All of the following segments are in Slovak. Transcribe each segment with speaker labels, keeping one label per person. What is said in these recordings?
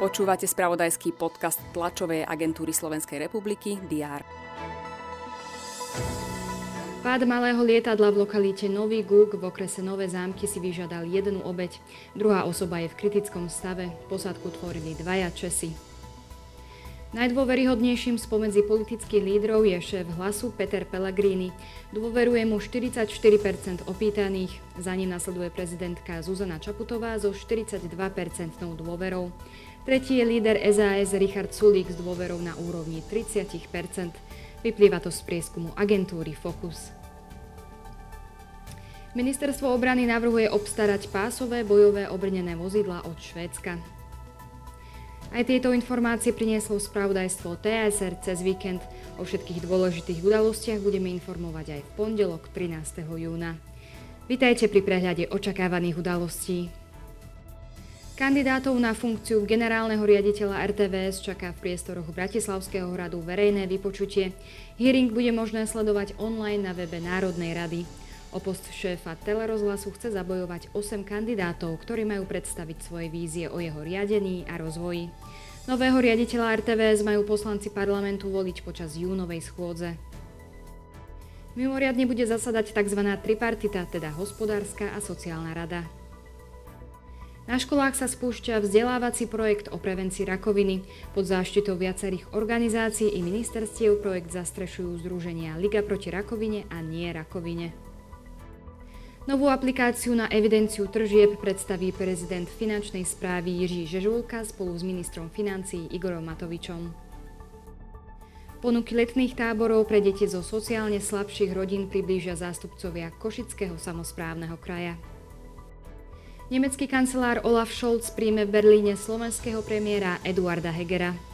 Speaker 1: Počúvate spravodajský podcast tlačovej agentúry Slovenskej republiky DR.
Speaker 2: Pád malého lietadla v lokalite Nový Guk v okrese Nové zámky si vyžiadal jednu obeď. Druhá osoba je v kritickom stave. Posádku tvorili dvaja Česi. Najdôveryhodnejším spomedzi politických lídrov je šéf hlasu Peter Pellegrini. Dôveruje mu 44% opýtaných, za ním nasleduje prezidentka Zuzana Čaputová so 42% dôverou. Tretí je líder SAS Richard Sulík s dôverou na úrovni 30% Vyplýva to z prieskumu agentúry Focus. Ministerstvo obrany navrhuje obstarať pásové bojové obrnené vozidla od Švédska. Aj tieto informácie prinieslo spravodajstvo TSR cez víkend. O všetkých dôležitých udalostiach budeme informovať aj v pondelok 13. júna. Vitajte pri prehľade očakávaných udalostí. Kandidátov na funkciu generálneho riaditeľa RTVS čaká v priestoroch Bratislavského hradu verejné vypočutie. Hearing bude možné sledovať online na webe Národnej rady. O post šéfa telerozhlasu chce zabojovať 8 kandidátov, ktorí majú predstaviť svoje vízie o jeho riadení a rozvoji. Nového riaditeľa RTVS majú poslanci parlamentu voliť počas júnovej schôdze. Mimoriadne bude zasadať tzv. tripartita, teda hospodárska a sociálna rada. Na školách sa spúšťa vzdelávací projekt o prevencii rakoviny. Pod záštitou viacerých organizácií i ministerstiev projekt zastrešujú združenia Liga proti rakovine a Nie rakovine. Novú aplikáciu na evidenciu tržieb predstaví prezident finančnej správy Jiří Žežulka spolu s ministrom financií Igorom Matovičom. Ponuky letných táborov pre deti zo sociálne slabších rodín priblížia zástupcovia Košického samozprávneho kraja. Nemecký kancelár Olaf Scholz príjme v Berlíne slovenského premiéra Eduarda Hegera.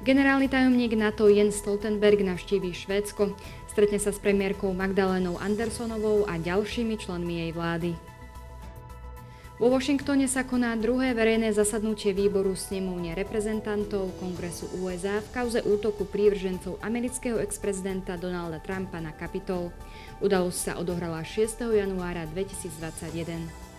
Speaker 2: Generálny tajomník NATO Jens Stoltenberg navštíví Švédsko, stretne sa s premiérkou Magdalenou Andersonovou a ďalšími členmi jej vlády. Vo Washingtone sa koná druhé verejné zasadnutie výboru snemovne reprezentantov Kongresu USA v kauze útoku prívržencov amerického ex-prezidenta Donalda Trumpa na Kapitol. Udalosť sa odohrala 6. januára 2021.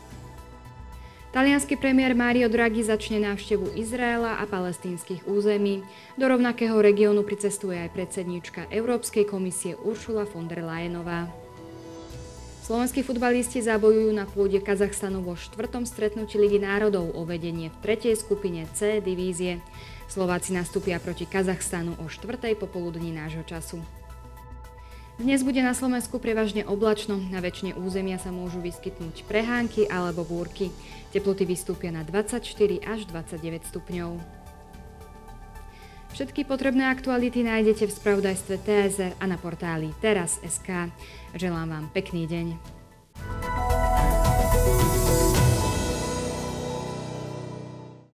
Speaker 2: Talianský premiér Mario Draghi začne návštevu Izraela a palestínskych území. Do rovnakého regiónu pricestuje aj predsedníčka Európskej komisie Uršula von der Leyenová. Slovenskí futbalisti zabojujú na pôde Kazachstanu vo štvrtom stretnutí Ligy národov o vedenie v tretej skupine C divízie. Slováci nastúpia proti Kazachstanu o štvrtej popoludní nášho času. Dnes bude na Slovensku prevažne oblačno, na väčšine územia sa môžu vyskytnúť prehánky alebo búrky. Teploty vystúpia na 24 až 29 stupňov. Všetky potrebné aktuality nájdete v spravodajstve TSR a na portáli teraz.sk. Želám vám pekný deň.